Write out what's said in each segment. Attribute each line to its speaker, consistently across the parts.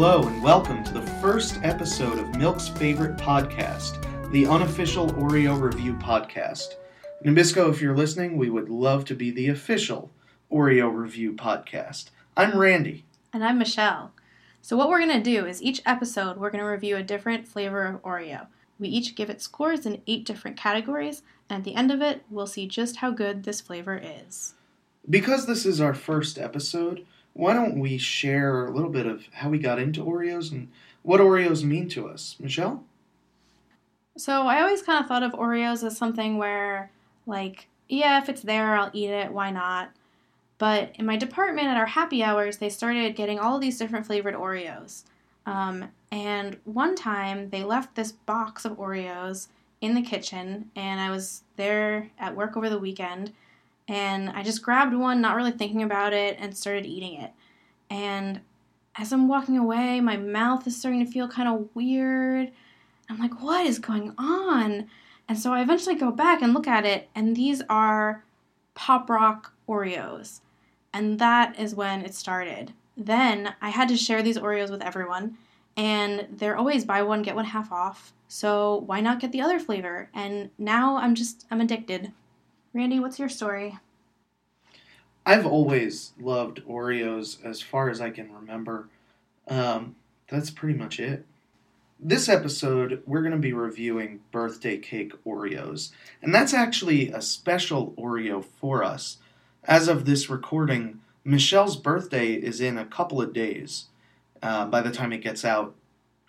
Speaker 1: Hello, and welcome to the first episode of Milk's favorite podcast, the unofficial Oreo review podcast. Nabisco, if you're listening, we would love to be the official Oreo review podcast. I'm Randy.
Speaker 2: And I'm Michelle. So, what we're going to do is each episode, we're going to review a different flavor of Oreo. We each give it scores in eight different categories, and at the end of it, we'll see just how good this flavor is.
Speaker 1: Because this is our first episode, why don't we share a little bit of how we got into Oreos and what Oreos mean to us? Michelle?
Speaker 2: So, I always kind of thought of Oreos as something where, like, yeah, if it's there, I'll eat it, why not? But in my department at our happy hours, they started getting all these different flavored Oreos. Um, and one time they left this box of Oreos in the kitchen, and I was there at work over the weekend, and I just grabbed one, not really thinking about it, and started eating it. And as I'm walking away, my mouth is starting to feel kind of weird. I'm like, what is going on? And so I eventually go back and look at it, and these are Pop Rock Oreos. And that is when it started. Then I had to share these Oreos with everyone, and they're always buy one, get one half off. So why not get the other flavor? And now I'm just, I'm addicted. Randy, what's your story?
Speaker 1: I've always loved Oreos as far as I can remember. Um, that's pretty much it. This episode, we're going to be reviewing birthday cake Oreos, and that's actually a special Oreo for us. As of this recording, Michelle's birthday is in a couple of days. Uh, by the time it gets out,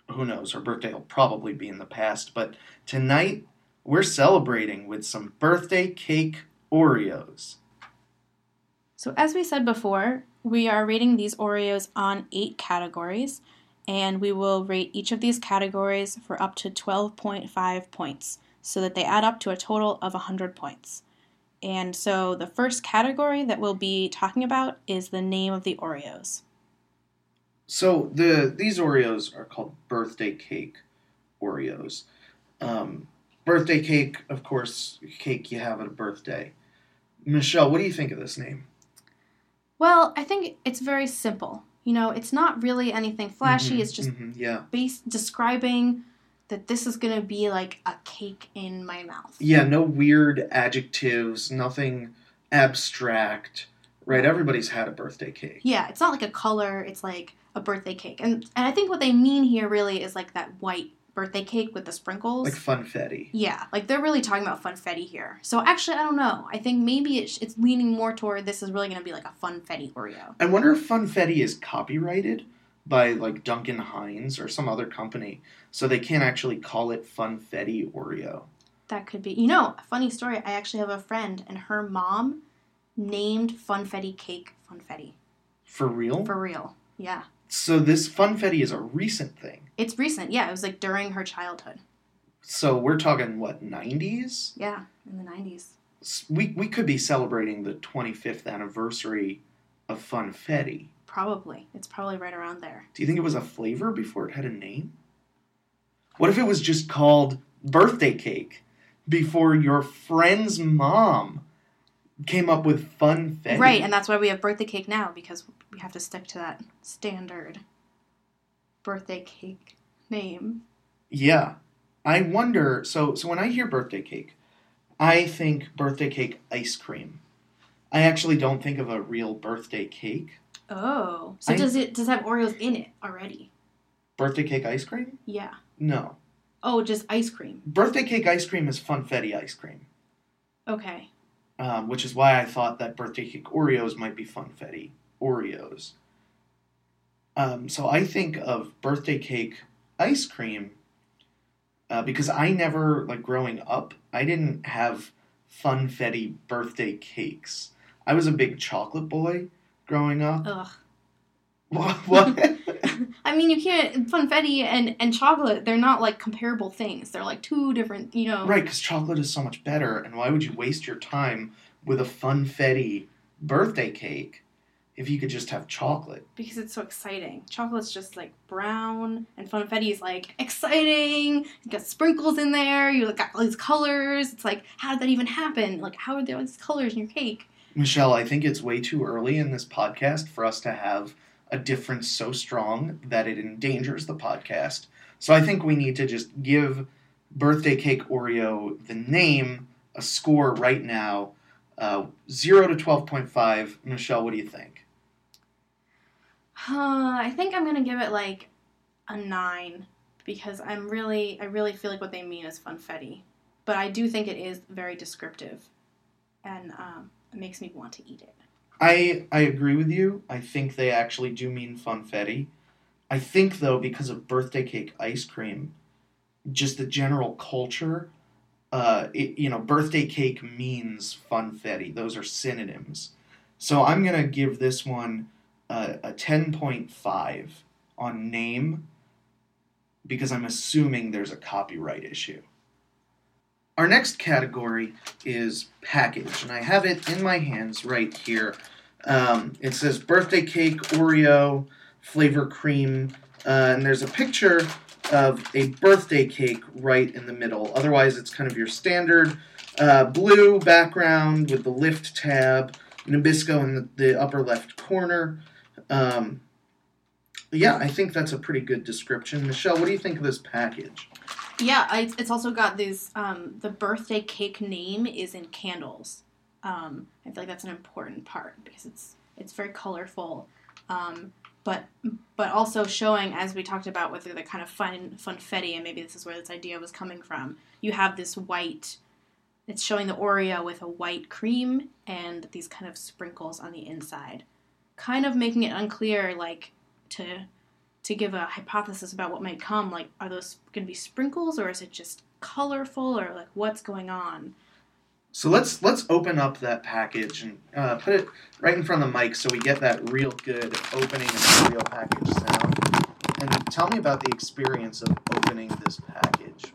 Speaker 1: who knows? Her birthday will probably be in the past, but tonight we're celebrating with some birthday cake Oreos.
Speaker 2: So, as we said before, we are rating these Oreos on eight categories, and we will rate each of these categories for up to 12.5 points so that they add up to a total of 100 points. And so, the first category that we'll be talking about is the name of the Oreos.
Speaker 1: So the these Oreos are called birthday cake Oreos. Um, birthday cake, of course, cake you have at a birthday. Michelle, what do you think of this name?
Speaker 2: Well, I think it's very simple. You know, it's not really anything flashy.
Speaker 1: Mhm,
Speaker 2: It's just
Speaker 1: mhm, yeah,
Speaker 2: base describing that this is going to be like a cake in my mouth.
Speaker 1: yeah. No weird adjectives, nothing abstract. Right? Everybody's had a birthday cake.
Speaker 2: Yeah, it's not like a color, it's like a birthday cake. And and I think what they mean here really is like that white birthday cake with the sprinkles.
Speaker 1: Like funfetti.
Speaker 2: yeah, like they're really talking about funfetti here. So actually, I don't know. I think maybe it's, it's leaning more toward this is really going to be like a funfetti Oreo.
Speaker 1: I wonder if funfetti is copyrighted by like Duncan Hines or some other company, so they can't actually call it funfetti Oreo.
Speaker 2: That could be. You know, a funny story. I actually have a friend, and her mom named funfetti cake funfetti
Speaker 1: For real?
Speaker 2: for real. Yeah,
Speaker 1: So this funfetti is a recent thing.
Speaker 2: it's recent. Yeah, it was like during her childhood.
Speaker 1: So we're talking what 90s?
Speaker 2: Yeah, in the nineties.
Speaker 1: We we could be celebrating the 25th anniversary of funfetti.
Speaker 2: Probably. It's probably right around there.
Speaker 1: Do you think it was a flavor before it had a name? What if it was just called birthday cake before your friend's mom came up with fun funfetti?
Speaker 2: Right, and that's why we have birthday cake now because we have to stick to that standard birthday cake name.
Speaker 1: Yeah. I wonder so so when I hear birthday cake, I think birthday cake ice cream. I actually don't think of a real birthday cake.
Speaker 2: Oh, so
Speaker 1: I-
Speaker 2: does it does it have Oreos in it already?
Speaker 1: Birthday cake ice cream?
Speaker 2: Yeah.
Speaker 1: No.
Speaker 2: Oh, just ice cream.
Speaker 1: Birthday cake ice cream is funfetti ice cream,
Speaker 2: Okay.
Speaker 1: Um, which is why I thought that birthday cake Oreos might be funfetti Oreos. Um, so I think of birthday cake ice cream uh, because I never, like growing up, I didn't have funfetti birthday cakes. I was a big chocolate boy growing up.
Speaker 2: Ugh.
Speaker 1: What? what?
Speaker 2: I mean, you can't funfetti and and chocolate. They're not like comparable things. They're like two different. You know.
Speaker 1: right, because chocolate is so much better, and why would you waste your time with a funfetti birthday cake if you could just have chocolate?
Speaker 2: Because it's so exciting. Chocolate's just like brown, and funfetti is like exciting. You got sprinkles in there. You got all these colors. It's like, how did that even happen? Like, how are there all these colors in your cake?
Speaker 1: Michelle, I think it's way too early in this podcast for us to have a difference so strong that it endangers the podcast. So I think we need to just give Birthday Cake Oreo the name a score right now uh, 0 to 12.5. Michelle, what do you think?
Speaker 2: Uh, I think I'm gonna give it like a nine because I'm really, I really feel like what they mean is funfetti, but I do think it is very descriptive, and um, it makes me want to eat it.
Speaker 1: I I agree with you. I think they actually do mean funfetti. I think though because of birthday cake ice cream, just the general culture, uh, it, you know, birthday cake means funfetti. Those are synonyms. So I'm gonna give this one uh, a ten point five on name because I'm assuming there's a copyright issue. Our next category is package, and I have it in my hands right here. Um, it says birthday cake Oreo flavor cream, uh, and there's a picture of a birthday cake right in the middle. Otherwise, it's kind of your standard uh, blue background with the lift tab, Nabisco in the, the upper left corner. Um, yeah, I think that's a pretty good description. Michelle, what do you think of this package?
Speaker 2: Yeah, it's also got these. Um, the birthday cake name is in candles. Um, I feel like that's an important part because it's it's very colorful, um, but but also showing as we talked about with the, the kind of fun funfetti, and maybe this is where this idea was coming from. You have this white. It's showing the Oreo with a white cream and these kind of sprinkles on the inside, kind of making it unclear, like to to give a hypothesis about what might come. Like, are those going to be sprinkles, or is it just colorful, or like what's going on?
Speaker 1: So let's let's open up that package and uh, put it right in front of the mic so we get that real good opening and real package sound. And tell me about the experience of opening this package.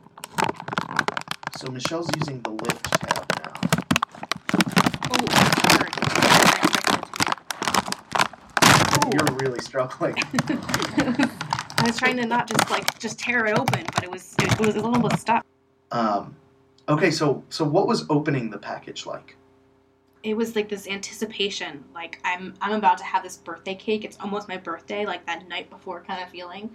Speaker 1: So Michelle's using the lift tab now.
Speaker 2: Oh,
Speaker 1: You're really struggling.
Speaker 2: I was trying to not just like just tear it open, but it was it was, a little bit stuck.
Speaker 1: Um, okay, so so what was opening the package like?
Speaker 2: It was like this anticipation, like I'm I'm about to have this birthday cake. It's almost my birthday, like that night before kind of feeling,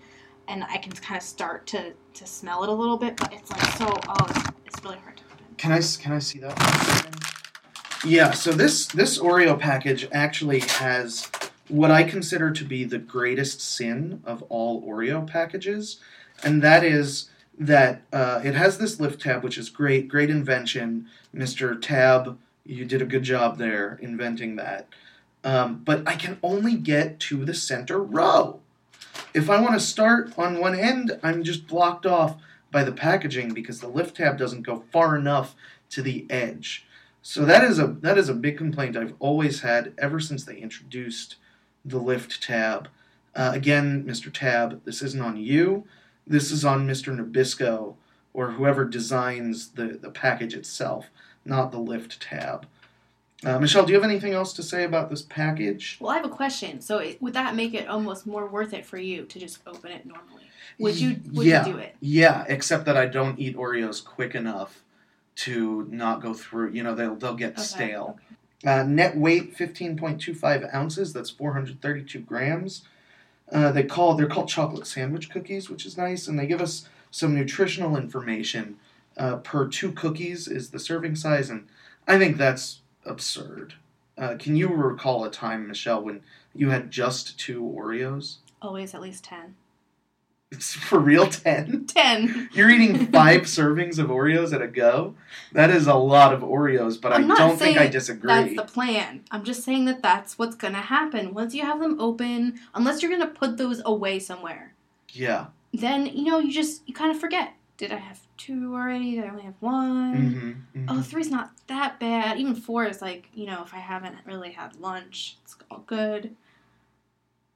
Speaker 2: and I can kind of start to to smell it a little bit, but it's like so oh, it's, it's really hard to open.
Speaker 1: Can I can I see that? Yeah. So this this Oreo package actually has what I consider to be the greatest sin of all Oreo packages, and that is that uh, it has this lift tab, which is great, great invention, Mister Tab. You did a good job there inventing that. Um, but I can only get to the center row. If I want to start on one end, I'm just blocked off by the packaging because the lift tab doesn't go far enough to the edge. So that is a that is a big complaint I've always had ever since they introduced the lift tab. Uh, again, Mr. Tab, this isn't on you. This is on Mr. Nabisco or whoever designs the, the package itself, not the lift tab. Uh, Michelle, do you have anything else to say about this package?
Speaker 2: Well, I have a question. So it, would that make it almost more worth it for you to just open it normally? Would you would
Speaker 1: yeah.
Speaker 2: you do it?
Speaker 1: Yeah, except that I don't eat Oreos quick enough to not go through. You know, they'll they'll get
Speaker 2: Okay,
Speaker 1: stale. Uh, net weight 15.25 ounces. That's 432 grams. Uh, they call they're called chocolate sandwich cookies, which is nice, and they give us some nutritional information. Uh, per two cookies is the serving size, and I think that's absurd. Uh, can you recall a time, Michelle, when you had just two Oreos?
Speaker 2: Always at least ten.
Speaker 1: For real ten.
Speaker 2: Ten.
Speaker 1: You're eating five servings of Oreos at a go. That is a lot of Oreos, but
Speaker 2: I'm
Speaker 1: I don't think I disagree.
Speaker 2: That's the plan. I'm just saying that that's what's gonna happen once you have them open. Unless you're gonna put those away somewhere,
Speaker 1: yeah.
Speaker 2: then you know you just you kind of forget. Did I have two already? Did I only have one?
Speaker 1: Mm-hmm,
Speaker 2: Oh, three's not that bad. Even four is like, you know, if I haven't really had lunch, it's all good.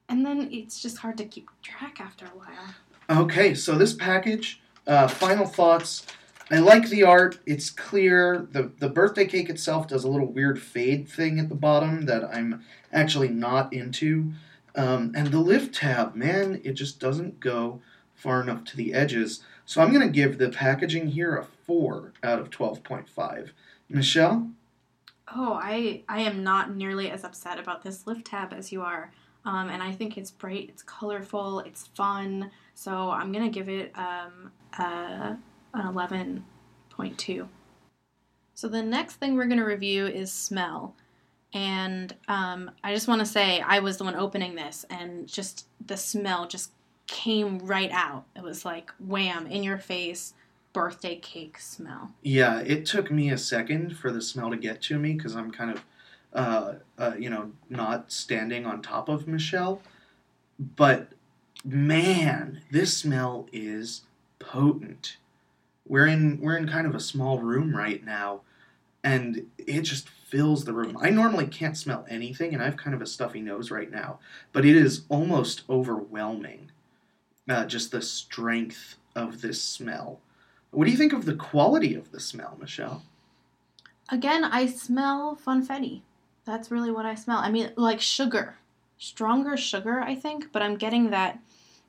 Speaker 2: And then it's just hard to keep track after a while.
Speaker 1: Okay, so this package, uh, final thoughts. I like the art. It's clear. The the birthday cake itself does a little weird fade thing at the bottom that I'm actually not into. Um, and the lift tab, man, it just doesn't go far enough to the edges. So I'm going to give the packaging here a 4 out of 12.5. Michelle?
Speaker 2: Oh, I I am not nearly as upset about this lift tab as you are. Um, and I think it's bright, it's colorful, it's fun. So I'm gonna give it um, an 11.2. So the next thing we're gonna review is smell. And um, I just want to say I was the one opening this, and just the smell just came right out. It was like wham in your face, birthday cake smell.
Speaker 1: Yeah, it took me a second for the smell to get to me because I'm kind of, uh, uh, you know, not standing on top of Michelle. But man, this smell is potent. We're in we're in kind of a small room right now, and it just fills the room. I normally can't smell anything, and I have kind of a stuffy nose right now, but it is almost overwhelming. Uh, just the strength of this smell. What do you think of the quality of the smell, Michelle?
Speaker 2: Again, I smell funfetti. That's really what I smell. I mean, like sugar, stronger sugar, I think. But I'm getting that.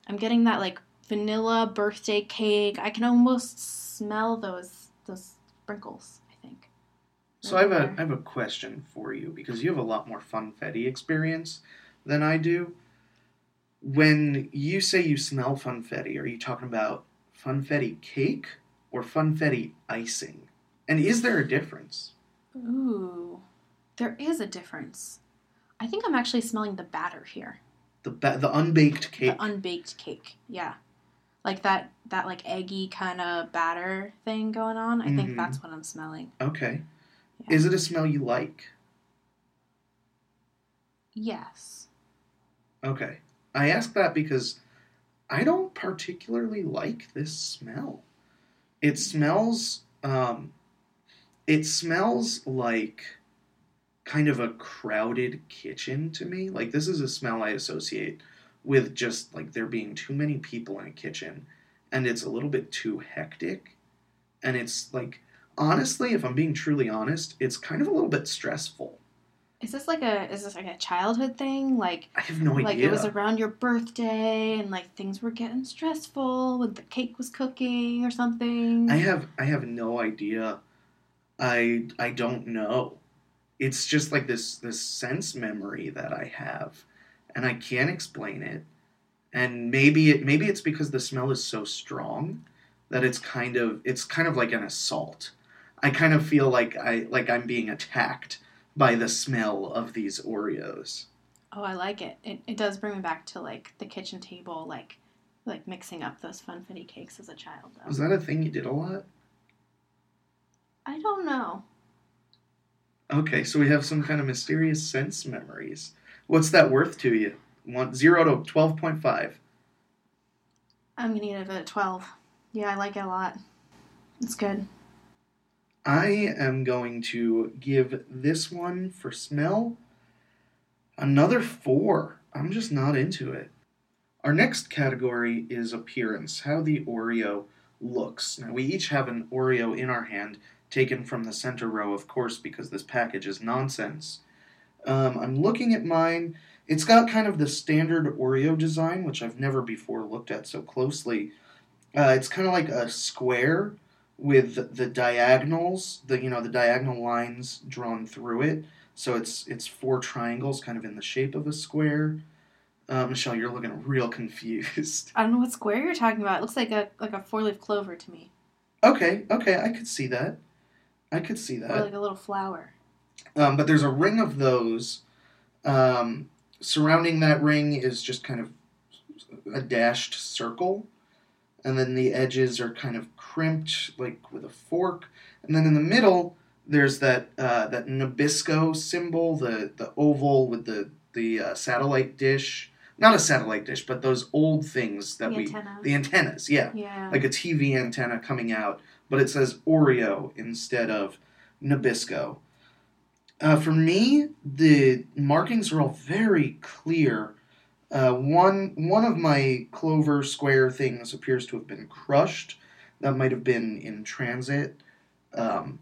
Speaker 2: I'm getting that like vanilla birthday cake. I can almost smell those those sprinkles. I think.
Speaker 1: So I have a I have a question for you because you have a lot more funfetti experience than I do. When you say you smell funfetti, are you talking about funfetti cake or funfetti icing? And is there a difference?
Speaker 2: Ooh, there is a difference. I think I'm actually smelling the batter here.
Speaker 1: The ba- the unbaked cake.
Speaker 2: The unbaked cake. Yeah. Like that that like eggy kind of batter thing going on. I think
Speaker 1: Mhm.
Speaker 2: that's what I'm smelling.
Speaker 1: okay.
Speaker 2: Yeah.
Speaker 1: Is it a smell you like?
Speaker 2: Yes.
Speaker 1: Okay. I ask that because I don't particularly like this smell. It smells um it smells like kind of a crowded kitchen to me. Like this is a smell I associate with just like there being too many people in a kitchen and it's a little bit too hectic and it's like honestly if I'm being truly honest, it's kind of a little bit stressful.
Speaker 2: Is this like a is this like a childhood thing? Like
Speaker 1: I have no idea.
Speaker 2: like it was around your birthday and like things were getting stressful when the cake was cooking or something.
Speaker 1: I have I have no idea. I I don't know. It's just like this this sense memory that I have and I can't explain it. And maybe it maybe it's because the smell is so strong that it's kind of it's kind of like an assault. I kind of feel like I like I'm being attacked by the smell of these Oreos.
Speaker 2: oh, I like it. It it does bring me back to like the kitchen table, like like mixing up those funfetti cakes as a child. Though.
Speaker 1: Was that a thing you did a lot?
Speaker 2: I don't know.
Speaker 1: Okay, so we have some kind of mysterious sense memories. What's that worth to you? One zero to twelve point five.
Speaker 2: I'm gonna give it a twelve. Yeah, I like it a lot. It's good.
Speaker 1: I am going to give this one for smell another four. I'm just not into it. Our next category is appearance, how the Oreo looks. Now, we each have an Oreo in our hand, taken from the center row, of course, because this package is nonsense. Um, I'm looking at mine. It's got kind of the standard Oreo design, which I've never before looked at so closely. Uh, it's kind of like a square with the diagonals, the you know the diagonal lines drawn through it. So it's it's four triangles, kind of in the shape of a square. Uh, Michelle, you're looking real confused.
Speaker 2: I don't know what square you're talking about. It looks like a like a four leaf clover to me,
Speaker 1: Okay, okay, I could see that. I could see
Speaker 2: or
Speaker 1: that.
Speaker 2: like a little flower.
Speaker 1: Um, but there's a ring of those. Um, surrounding that ring is just kind of a dashed circle, and then the edges are kind of crimped, like with a fork. And then in the middle, there's that uh, that Nabisco symbol, the the oval with the the uh, satellite dish. Not a satellite dish, but those old things that
Speaker 2: the
Speaker 1: we
Speaker 2: antenna.
Speaker 1: the antennas. Yeah,
Speaker 2: yeah.
Speaker 1: like a TV antenna coming out, but it says Oreo instead of Nabisco. Uh, for me, the markings are all very clear. Uh, one one of my clover square things appears to have been crushed. That might have been in transit. Um,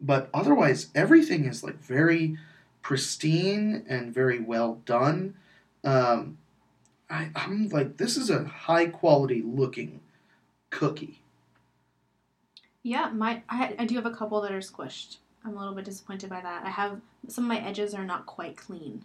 Speaker 1: but otherwise, everything is like very pristine and very well done. Um, I, I'm like, this is a high quality looking cookie.
Speaker 2: Yeah, my I, I do have a couple that are squished. I'm a little bit disappointed by that. I have some of my edges are not quite clean.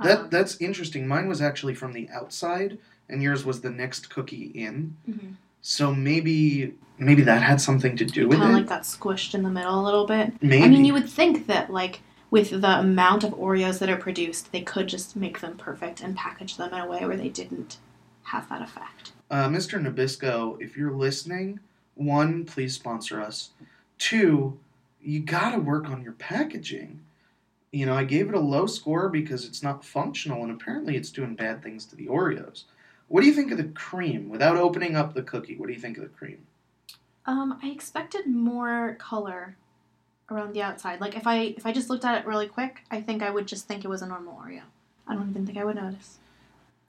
Speaker 1: That
Speaker 2: Um,
Speaker 1: that's interesting. Mine was actually from the outside, and yours was the next cookie in.
Speaker 2: mhm.
Speaker 1: So maybe maybe that had something to do with it.
Speaker 2: kind of like that squished in the middle a little bit.
Speaker 1: maybe.
Speaker 2: I mean, you would think that like with the amount of Oreos that are produced, they could just make them perfect and package them in a way where they didn't have that effect.
Speaker 1: Uh, Mr. Nabisco, if you're listening, one, please sponsor us. Two, you gotta work on your packaging. You know, I gave it a low score because it's not functional, and apparently it's doing bad things to the Oreos. What do you think of the cream? Without opening up the cookie, what do you think of the cream?
Speaker 2: Um, I expected more color around the outside. Like if I if I just looked at it really quick, I think I would just think it was a normal Oreo. I don't even think I would notice.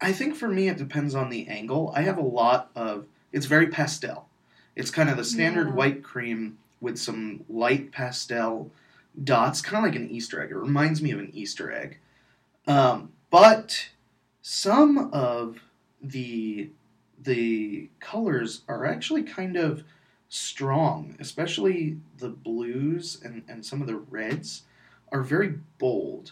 Speaker 1: I think for me, it depends on the angle. I have a lot of. It's very pastel. It's kind of the standard
Speaker 2: Yeah.
Speaker 1: white cream with some light pastel dots, kind of like an Easter egg. It reminds me of an Easter egg. Um, but some of the the colors are actually kind of strong, especially the blues and, and some of the reds are very bold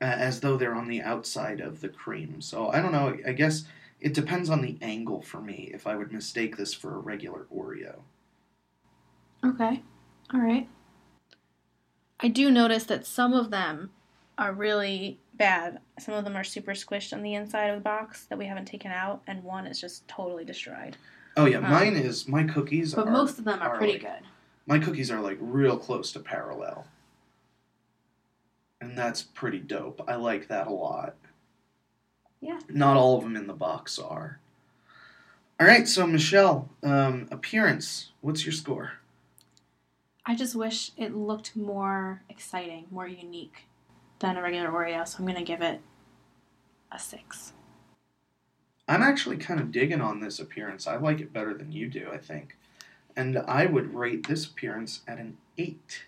Speaker 1: uh, as though they're on the outside of the cream. So I don't know. I guess it depends on the angle for me if I would mistake this for a regular Oreo.
Speaker 2: Okay. All right. I do notice that some of them are really bad. Some of them are super squished on the inside of the box that we haven't taken out, and one is just totally destroyed.
Speaker 1: Oh yeah,
Speaker 2: Um,
Speaker 1: mine is my cookies
Speaker 2: But
Speaker 1: are
Speaker 2: most of them are
Speaker 1: are
Speaker 2: pretty
Speaker 1: like-
Speaker 2: good.
Speaker 1: my cookies are like real close to parallel. And that's pretty dope. I like that a lot.
Speaker 2: Yeah.
Speaker 1: Not all of them in the box are. All right, so Michelle, um, appearance. What's your score?
Speaker 2: I just wish it looked more exciting, more unique than a regular Oreo, so I'm gonna give it a six.
Speaker 1: I'm actually kind of digging on this appearance. I like it better than you do, I think. And I would rate this appearance at an 8.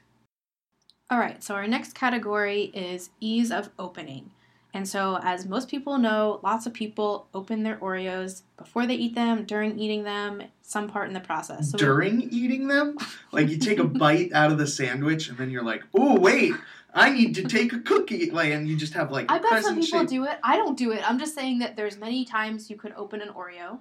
Speaker 2: All right, so our next category is ease of opening. And so, as most people know, lots of people open their Oreos before they eat them, during eating them, some part in the process. So
Speaker 1: During eating them, like you take a bite out of the sandwich and then you're like, "Oh, wait, I need to take a cookie." Like and you just have like
Speaker 2: I bet some people
Speaker 1: shape-
Speaker 2: do it. I don't do it. I'm just saying that there's many times you could open an Oreo,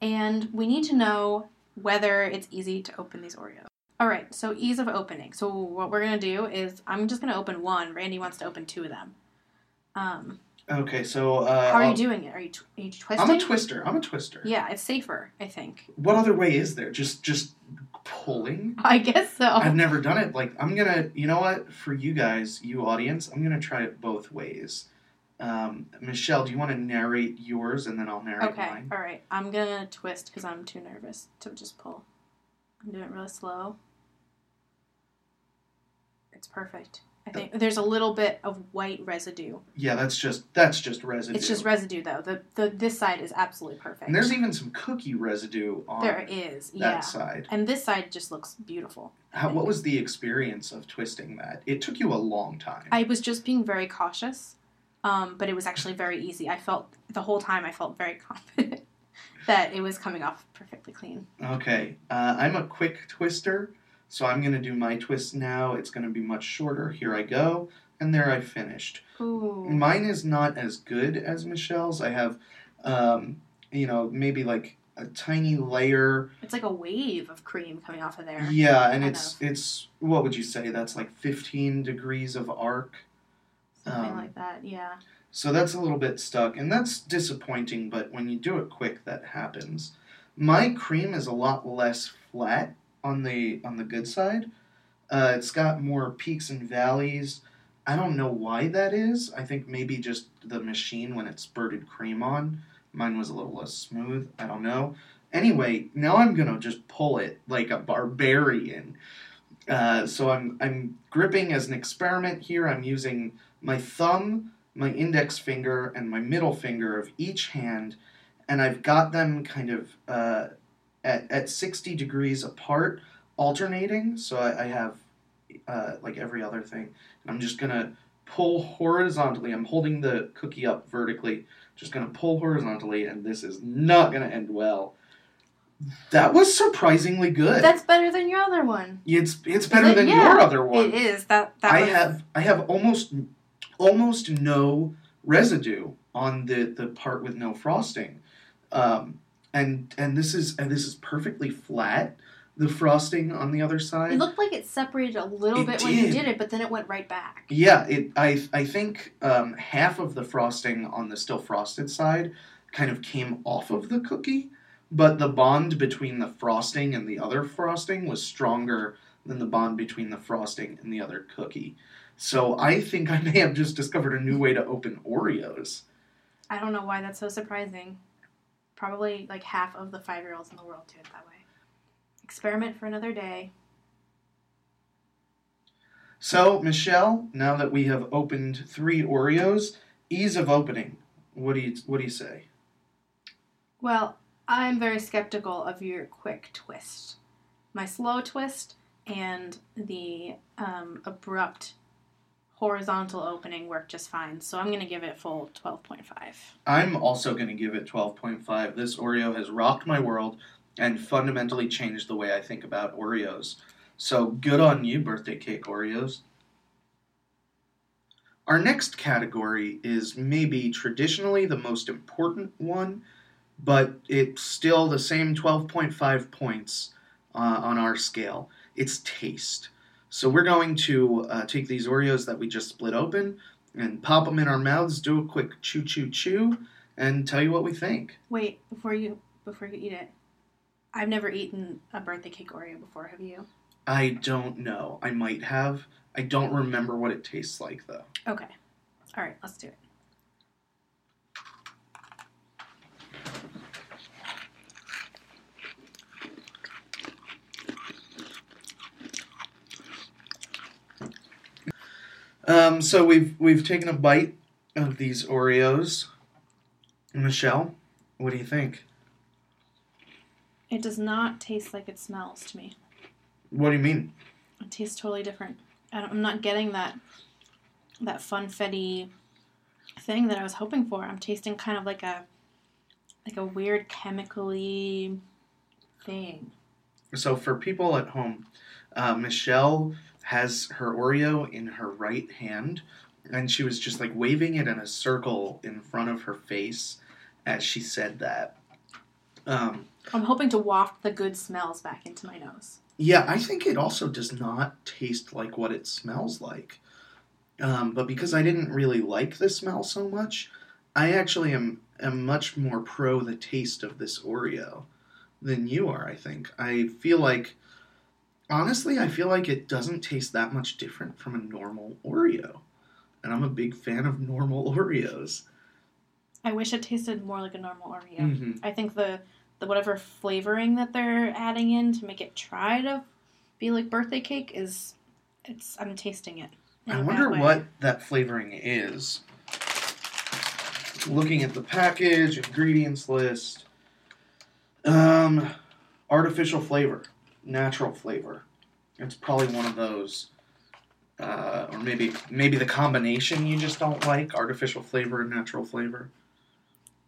Speaker 2: and we need to know whether it's easy to open these Oreos. All right, so ease of opening. So what we're gonna do is I'm just gonna open one. Randy wants to open two of them. Um,
Speaker 1: Okay, so uh
Speaker 2: how are
Speaker 1: I'll-
Speaker 2: you doing it? Are you, tw- are you twisting?
Speaker 1: I'm a twister. I'm a twister.
Speaker 2: Yeah, it's safer, I think.
Speaker 1: What other way is there? Just just pulling?
Speaker 2: I guess so.
Speaker 1: I've never done it. Like I'm gonna, you know what? For you guys, you audience, I'm gonna try it both ways. Um, Michelle, do you want to narrate yours and then I'll narrate
Speaker 2: Okay,
Speaker 1: mine?
Speaker 2: all right. I'm gonna twist because I'm too nervous to just pull. I'm doing it really slow. It's perfect. I think there's a little bit of white residue.
Speaker 1: Yeah, that's just that's just residue.
Speaker 2: It's just residue though. The the this side is absolutely perfect.
Speaker 1: and there's even some cookie residue on
Speaker 2: there is,
Speaker 1: that
Speaker 2: yeah.
Speaker 1: side.
Speaker 2: And this side just looks beautiful.
Speaker 1: How, what was the experience of twisting that? It took you a long time.
Speaker 2: I was just being very cautious, um, but it was actually very easy. I felt the whole time I felt very confident that it was coming off perfectly clean.
Speaker 1: Okay, uh, I'm a quick twister, so I'm gonna do my twist now. It's gonna be much shorter. Here I go, and there I finished.
Speaker 2: Ooh.
Speaker 1: Mine is not as good as Michelle's. I have, um, you know, maybe like a tiny layer.
Speaker 2: It's like a wave of cream coming off of there.
Speaker 1: Yeah, and
Speaker 2: Kind
Speaker 1: it's
Speaker 2: of.
Speaker 1: it's what would you say? That's like 15 degrees of arc.
Speaker 2: Something
Speaker 1: Um,
Speaker 2: like that, yeah.
Speaker 1: So that's a little bit stuck, and that's disappointing, but when you do it quick, that happens. My cream is a lot less flat on the on the good side. Uh, it's got more peaks and valleys. I don't know why that is. I think maybe just the machine when it spurted cream on. Mine was a little less smooth. I don't know. Anyway, now I'm gonna just pull it like a barbarian. Uh, so I'm I'm gripping as an experiment here. I'm using my thumb my index finger and my middle finger of each hand, and I've got them kind of uh, at, at 60 degrees apart, alternating. So I, I have uh, like every other thing. And I'm just going to pull horizontally. I'm holding the cookie up vertically, just going to pull horizontally, and this is not going to end well. That was surprisingly good.
Speaker 2: That's better than your other one.
Speaker 1: it's it's better
Speaker 2: it?
Speaker 1: than
Speaker 2: Yeah,
Speaker 1: your other one.
Speaker 2: It is. That that
Speaker 1: I
Speaker 2: was,
Speaker 1: have I have almost almost no residue on the the part with no frosting, um, and and this is and this is perfectly flat. The frosting on the other side.
Speaker 2: It looked like it separated a little
Speaker 1: It
Speaker 2: bit when you
Speaker 1: did.
Speaker 2: did it, but then it went right back.
Speaker 1: Yeah, it. I I think um, half of the frosting on the still frosted side kind of came off of the cookie, but the bond between the frosting and the other frosting was stronger than the bond between the frosting and the other cookie. So I think I may have just discovered a new way to open Oreos.
Speaker 2: I don't know why that's so surprising. Probably like half of the five year olds in the world do it that way. Experiment for another day.
Speaker 1: So Michelle, now that we have opened three Oreos, ease of opening. What do you what do you say?
Speaker 2: Well, I'm very skeptical of your quick twist. My slow twist and the um, abrupt horizontal opening work just fine. So I'm going to give it full 12.5.
Speaker 1: I'm also going to give it 12.5. This Oreo has rocked my world and fundamentally changed the way I think about Oreos. So good on you, birthday cake Oreos. Our next category is maybe traditionally the most important one, but it's still the same 12.5 points uh, on our scale. It's taste. So we're going to uh, take these Oreos that we just split open and pop them in our mouths, do a quick chew chew chew, and tell you what we think.
Speaker 2: Wait, before you before you eat it. I've never eaten a birthday cake Oreo before, have you?
Speaker 1: I don't know. I might have. I don't remember what it tastes like though.
Speaker 2: Okay. All right, let's do it.
Speaker 1: Um, so we've we've taken a bite of these Oreos. Michelle, what do you think?
Speaker 2: It does not taste like it smells to me.
Speaker 1: What do you mean?
Speaker 2: It tastes totally different. I don't, I'm not getting that that funfetti thing that I was hoping for. I'm tasting kind of like a like a weird chemically thing.
Speaker 1: So for people at home, uh, Michelle has her Oreo in her right hand, and she was just like waving it in a circle in front of her face as she said that. Um,
Speaker 2: I'm hoping to waft the good smells back into my nose.
Speaker 1: Yeah, I think it also does not taste like what it smells like. Um, but because I didn't really like the smell so much, I actually am am much more pro the taste of this Oreo than you are. I think I feel like, honestly, I feel like it doesn't taste that much different from a normal Oreo, and I'm a big fan of normal Oreos.
Speaker 2: I wish it tasted more like a normal Oreo.
Speaker 1: hmm
Speaker 2: I think the the whatever flavoring that they're adding in to make it try to be like birthday cake is it's I'm tasting it.
Speaker 1: I wonder what that flavoring is. Looking at the package, ingredients list. Um, artificial flavor, natural flavor. It's probably one of those. Uh, or maybe maybe the combination you just don't like artificial flavor and natural flavor.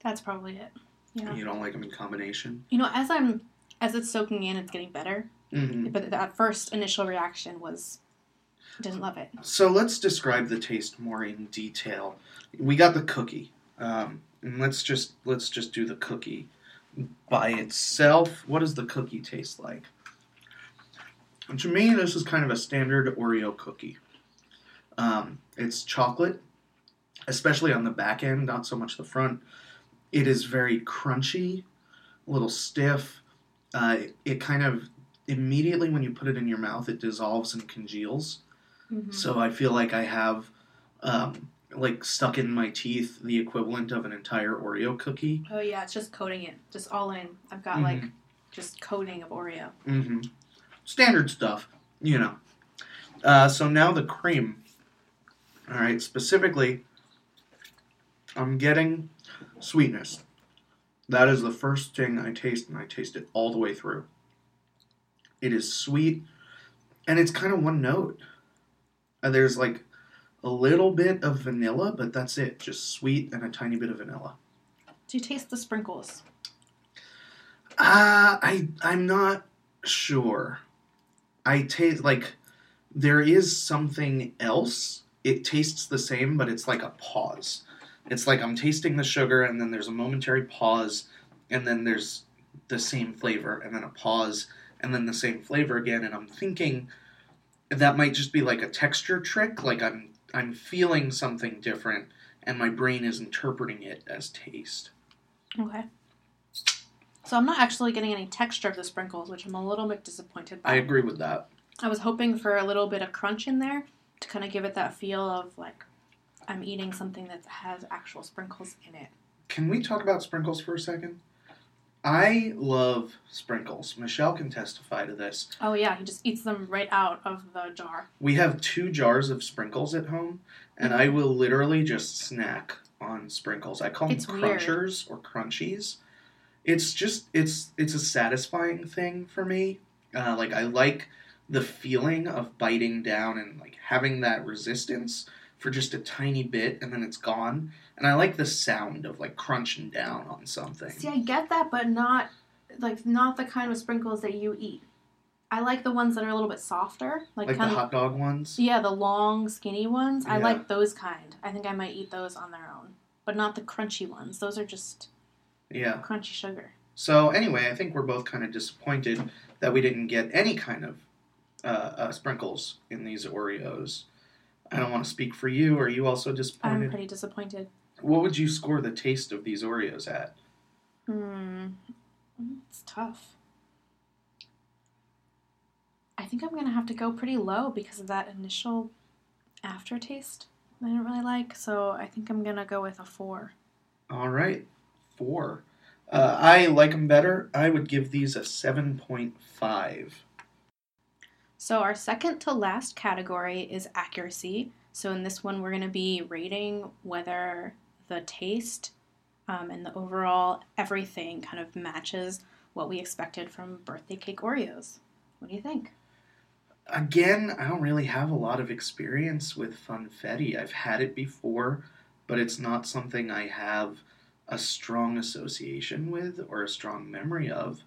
Speaker 2: That's probably it. Yeah.
Speaker 1: You don't like them in combination.
Speaker 2: You know, as I'm as it's soaking in, it's getting better.
Speaker 1: hmm
Speaker 2: But that first initial reaction was didn't love it.
Speaker 1: So let's describe the taste more in detail. We got the cookie, um, and let's just let's just do the cookie by itself. What does the cookie taste like? And to me, this is kind of a standard Oreo cookie. Um, it's chocolate, especially on the back end, not so much the front. It is very crunchy, a little stiff. Uh, it kind of immediately when you put it in your mouth, it dissolves and congeals.
Speaker 2: Mhm.
Speaker 1: So I feel like I have, um, like stuck in my teeth the equivalent of an entire Oreo cookie.
Speaker 2: Oh yeah, it's just coating it, just all in. I've got
Speaker 1: Mhm.
Speaker 2: like just coating of Oreo.
Speaker 1: hmm Standard stuff, you know. Uh, so now the cream. All right, specifically, I'm getting sweetness. That is the first thing I taste, and I taste it all the way through. It is sweet, and it's kind of one note. Uh, there's like a little bit of vanilla, but that's it. Just sweet and a tiny bit of vanilla.
Speaker 2: Do you taste the sprinkles?
Speaker 1: Uh, I I'm not sure. I taste like there is something else. It tastes the same, but it's like a pause. It's like I'm tasting the sugar, and then there's a momentary pause, and then there's the same flavor, and then a pause, and then the same flavor again. And I'm thinking that might just be like a texture trick. Like I'm I'm feeling something different, and my brain is interpreting it as taste.
Speaker 2: Okay. So I'm not actually getting any texture of the sprinkles, which I'm a little bit disappointed by.
Speaker 1: I agree with that.
Speaker 2: I was hoping for a little bit of crunch in there to kind of give it that feel of like I'm eating something that has actual sprinkles in it.
Speaker 1: Can we talk about sprinkles for a second? I love sprinkles. Michelle can testify to this.
Speaker 2: Oh yeah, he just eats them right out of the jar.
Speaker 1: We have two jars of sprinkles at home, and mm-hmm. I will literally just snack on sprinkles. I call them
Speaker 2: It's weird.
Speaker 1: crunchers or crunchies. It's just it's it's a satisfying thing for me. Uh, like I like the feeling of biting down and like having that resistance for just a tiny bit, and then it's gone. And I like the sound of like crunching down on something.
Speaker 2: See, I get that, but not like not the kind of sprinkles that you eat. I like the ones that are a little bit softer, like,
Speaker 1: like the
Speaker 2: kind of
Speaker 1: hot dog ones.
Speaker 2: yeah, the long, skinny ones. I like those kind. I think I might eat those on their own, but not the crunchy ones. Those are just
Speaker 1: Yeah.
Speaker 2: crunchy sugar.
Speaker 1: So anyway, I think we're both kind of disappointed that we didn't get any kind of uh, uh, sprinkles in these Oreos. I don't want to speak for you. Are you also disappointed?
Speaker 2: I'm pretty disappointed.
Speaker 1: What would you score the taste of these Oreos at?
Speaker 2: Hmm, it's tough. I think I'm gonna have to go pretty low because of that initial aftertaste. I didn't really like, so I think I'm gonna go with a four.
Speaker 1: All right, four. Uh, I like them better. I would give these a seven point five.
Speaker 2: So our second to last category is accuracy. So in this one, we're going to be rating whether the taste um, and the overall everything kind of matches what we expected from birthday cake Oreos. What do you think?
Speaker 1: Again, I don't really have a lot of experience with funfetti. I've had it before, but it's not something I have a strong association with or a strong memory of.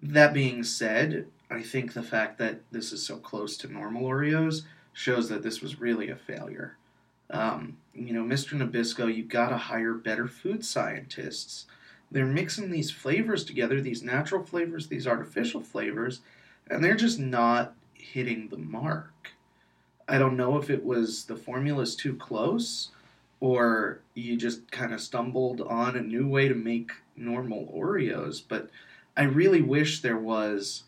Speaker 1: That being said, I think the fact that this is so close to normal Oreos shows that this was really a failure. Um, you know, Mr. Nabisco, you gotta hire better food scientists. They're mixing these flavors together, these natural flavors, these artificial flavors, and they're just not hitting the mark. I don't know if it was the formula's too close or you just kind of stumbled on a new way to make normal Oreos, but I really wish there was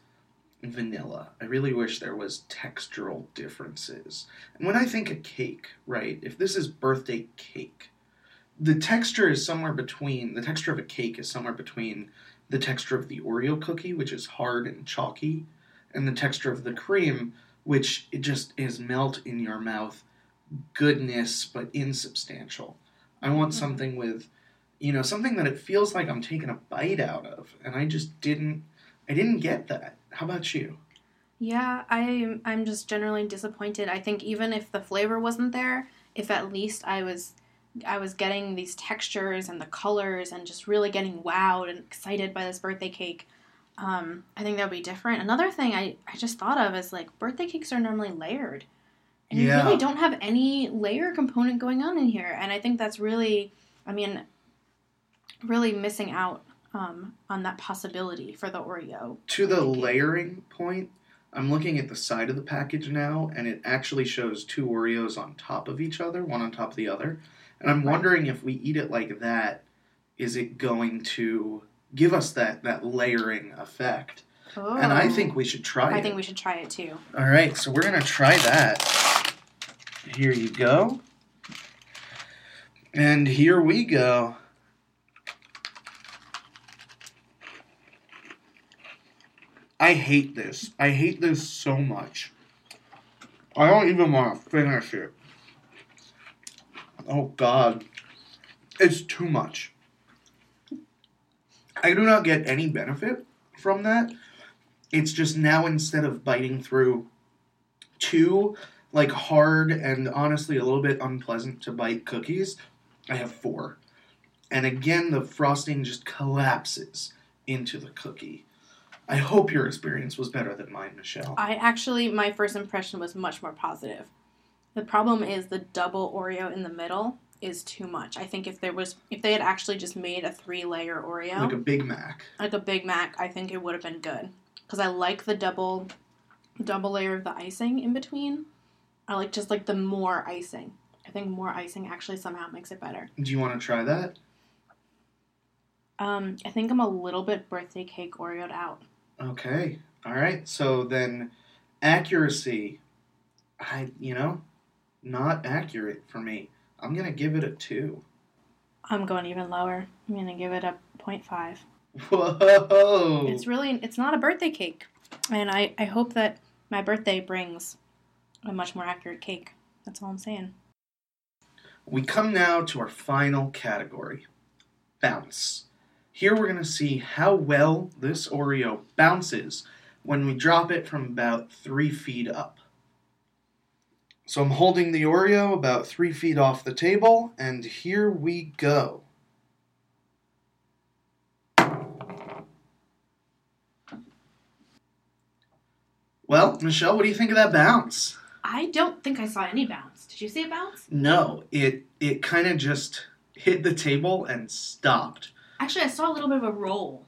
Speaker 1: vanilla. I really wish there was textural differences. And when I think of cake, right, if this is birthday cake, the texture is somewhere between, the texture of a cake is somewhere between the texture of the Oreo cookie, which is hard and chalky, and the texture of the cream, which it just is melt in your mouth goodness but insubstantial. I want
Speaker 2: Mhm.
Speaker 1: something with you know, something that it feels like I'm taking a bite out of, and I just didn't I didn't get that. How about you?
Speaker 2: Yeah, I'm I'm just generally disappointed. I think even if the flavor wasn't there, if at least I was I was getting these textures and the colors and just really getting wowed and excited by this birthday cake, um, I think that would be different. Another thing I, I just thought of is like birthday cakes are normally layered. And
Speaker 1: Yeah.
Speaker 2: you really don't have any layer component going on in here. And I think that's really I mean really missing out um, on that possibility for the Oreo.
Speaker 1: To the layering point, I'm looking at the side of the package now, and it actually shows two Oreos on top of each other, one on top of the other. And I'm
Speaker 2: Right.
Speaker 1: wondering if we eat it like that, is it going to give us that, that layering effect?
Speaker 2: Oh.
Speaker 1: And I think we should try it.
Speaker 2: I think we should try it too.
Speaker 1: All right, so we're gonna try that. Here you go. And here we go. I hate this. I hate this so much. I don't even want to finish it. Oh God. It's too much. I do not get any benefit from that. It's just now instead of biting through two like hard and honestly a little bit unpleasant to bite cookies, I have four. And again, the frosting just collapses into the cookie. I hope your experience was better than mine, Michelle.
Speaker 2: I actually, my first impression was much more positive. The problem is the double Oreo in the middle. is too much. I think if there was if they had actually just made a three layer Oreo,
Speaker 1: Like a Big Mac.
Speaker 2: like a Big Mac, I think it would have been good because I like the double, double layer of the icing in between. I like just like the more icing. I think more icing actually somehow makes it better.
Speaker 1: Do you want to try that?
Speaker 2: Um, I think I'm a little bit birthday cake Oreoed out.
Speaker 1: Okay. All right. So then, accuracy. I you know, not accurate for me. I'm gonna give it a two.
Speaker 2: I'm going even lower. I'm gonna give it a 0.5.
Speaker 1: Whoa!
Speaker 2: It's really it's not a birthday cake, and I I hope that my birthday brings a much more accurate cake. That's all I'm saying.
Speaker 1: We come now to our final category bounce. Here we're going to see how well this Oreo bounces when we drop it from about three feet up. So I'm holding the Oreo about three feet off the table, and here we go. Well, Michelle, what do you think of that bounce?
Speaker 2: I don't think I saw any bounce. Did you see a bounce?
Speaker 1: No, it it kind of just hit the table and stopped.
Speaker 2: Actually, I saw a little bit of a roll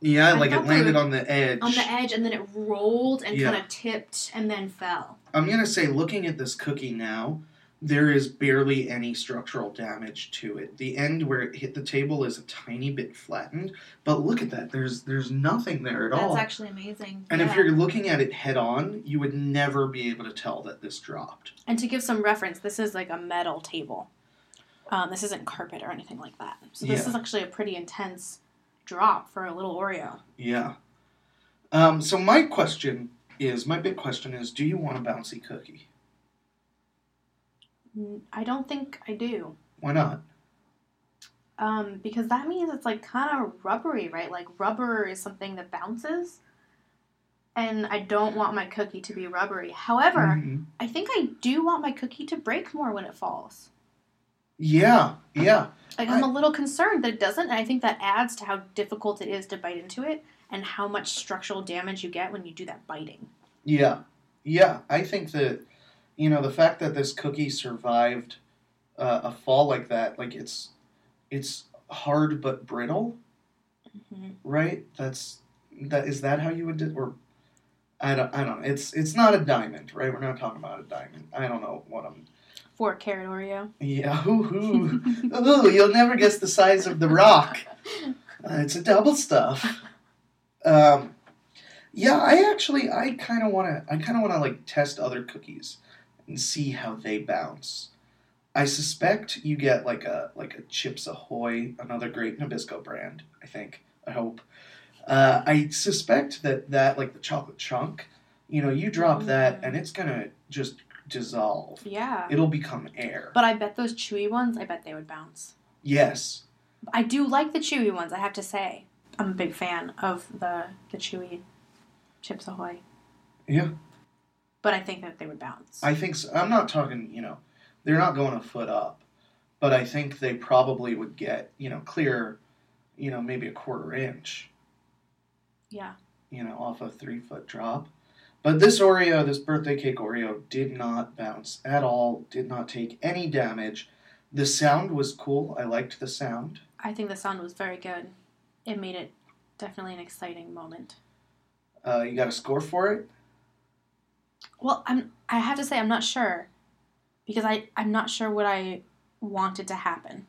Speaker 1: Yeah,
Speaker 2: I
Speaker 1: like it landed on the edge.
Speaker 2: on the edge, and then it rolled and
Speaker 1: Yeah.
Speaker 2: kind of tipped and then fell.
Speaker 1: I'm gonna say, looking at this cookie now, there is barely any structural damage to it. The end where it hit the table is a tiny bit flattened, but look at that. There's there's nothing there at
Speaker 2: That's
Speaker 1: all.
Speaker 2: That's actually amazing.
Speaker 1: and
Speaker 2: Yeah.
Speaker 1: if you're looking at it head on, you would never be able to tell that this dropped.
Speaker 2: and to give some reference, this is like a metal table. Um, this isn't carpet or anything like that. So this
Speaker 1: Yeah.
Speaker 2: is actually a pretty intense drop for a little Oreo.
Speaker 1: Yeah. Um, so my question is, my big question is, do you want a bouncy cookie?
Speaker 2: I don't think I do.
Speaker 1: Why not?
Speaker 2: Um, because that means it's like kind of rubbery, right? Like rubber is something that bounces. And I don't want my cookie to be rubbery. However,
Speaker 1: Mhm.
Speaker 2: I think I do want my cookie to break more when it falls.
Speaker 1: Yeah, yeah.
Speaker 2: Like I'm a little concerned that it doesn't, and I think that adds to how difficult it is to bite into it and how much structural damage you get when you do that biting.
Speaker 1: Yeah, yeah. I think that you know the fact that this cookie survived uh, a fall like that, like it's it's hard but brittle,
Speaker 2: Mhm.
Speaker 1: right? That's that is that how you would do, or I don't I don't know. It's it's not a diamond, right? We're not talking about a diamond. I don't know what I'm.
Speaker 2: Four carat Oreo.
Speaker 1: Yeah, ooh, ooh. Ooh, you'll never guess the size of the rock. Uh, it's a double Stuf. Um, yeah, I actually, I kind of want to, I kind of want to like test other cookies and see how they bounce. I suspect you get like a like a Chips Ahoy, another great Nabisco brand. I think. I hope. Uh, I suspect that that like the chocolate chunk, you know, you drop that
Speaker 2: Mm.
Speaker 1: and it's gonna just dissolve.
Speaker 2: Yeah.
Speaker 1: It'll become air.
Speaker 2: But I bet those chewy ones, I bet they would bounce.
Speaker 1: yes.
Speaker 2: I do like the chewy ones, I have to say. I'm a big fan of the the chewy Chips Ahoy.
Speaker 1: Yeah.
Speaker 2: But I think that they would bounce.
Speaker 1: I think so. I'm not talking, you know, they're not going a foot up, but I think they probably would get, you know, clear, you know, maybe a quarter inch,
Speaker 2: yeah.
Speaker 1: you know, off a three foot drop. But this Oreo, this birthday cake Oreo, did not bounce at all, did not take any damage. The sound was cool. I liked the sound.
Speaker 2: I think the sound was very good. It made it definitely an exciting moment.
Speaker 1: Uh, you got a score for it?
Speaker 2: Well, I'm I have to say I'm not sure because I I'm not sure what I wanted to happen.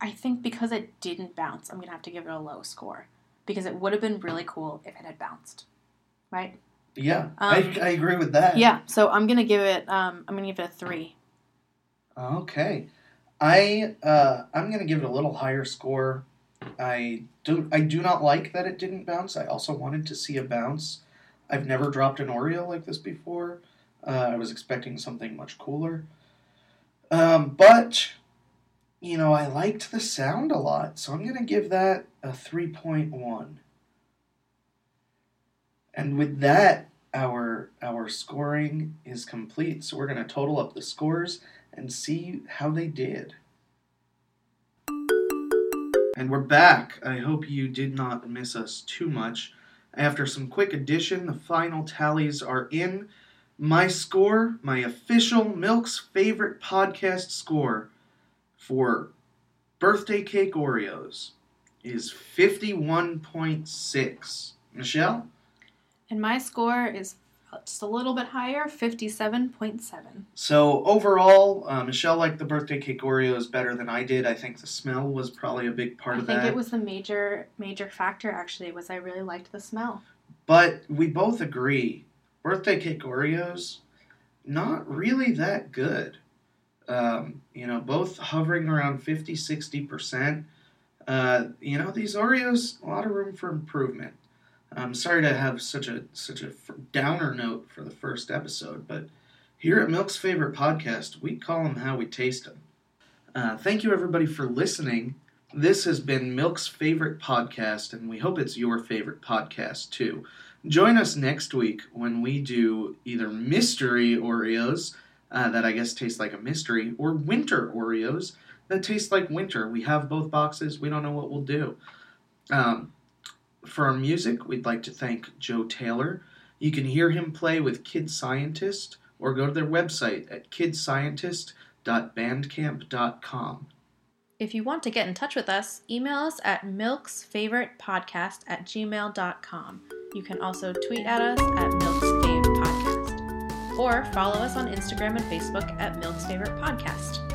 Speaker 2: I think because it didn't bounce, I'm going to have to give it a low score because it would have been really cool if it had bounced. Right?
Speaker 1: Yeah, I,
Speaker 2: Um,
Speaker 1: I agree with that.
Speaker 2: Yeah, so I'm going to give it um I'm to give it a 3.
Speaker 1: Okay, I uh, I'm gonna give it a little higher score. I do I do not like that it didn't bounce. I also wanted to see a bounce. I've never dropped an Oreo like this before. Uh, I was expecting something much cooler. Um, but you know, I liked the sound a lot, so I'm gonna give that a three point one. And with that, our our scoring is complete. So we're gonna total up the scores and see how they did. And we're back. I hope you did not miss us too much. After some quick addition, the final tallies are in. My score, my official Milk's favorite podcast score, for birthday cake Oreos is 51.6. Michelle?
Speaker 2: And my score is just a little bit higher, 57.7.
Speaker 1: So overall, uh, Michelle liked the birthday cake Oreos better than I did. I think the smell was probably a big part
Speaker 2: I
Speaker 1: of that.
Speaker 2: I think it was the major major factor actually was I really liked the smell.
Speaker 1: But we both agree, birthday cake Oreos, not really that good. Um, you know, both hovering around 50, 60%. Uh, you know, these Oreos, a lot of room for improvement. I'm sorry to have such a such a downer note for the first episode, but here at Milk's Favorite Podcast, we call them how we taste them. Uh, thank you, everybody, for listening. This has been Milk's Favorite Podcast, and we hope it's your favorite podcast, too. Join us next week when we do either mystery Oreos, uh, that I guess taste like a mystery, or winter Oreos that taste like winter. We have both boxes. We don't know what we'll do. Um, for our music, we'd like to thank Joe Taylor. You can hear him play with Kid Scientist or go to their website at kidscientist.bandcamp.com.
Speaker 2: If you want to get in touch with us, email us at milksfavoritepodcast at gmail.com. You can also tweet at us at Milk's Favorite Podcast. Or follow us on Instagram and Facebook at Milk's Favorite Podcast.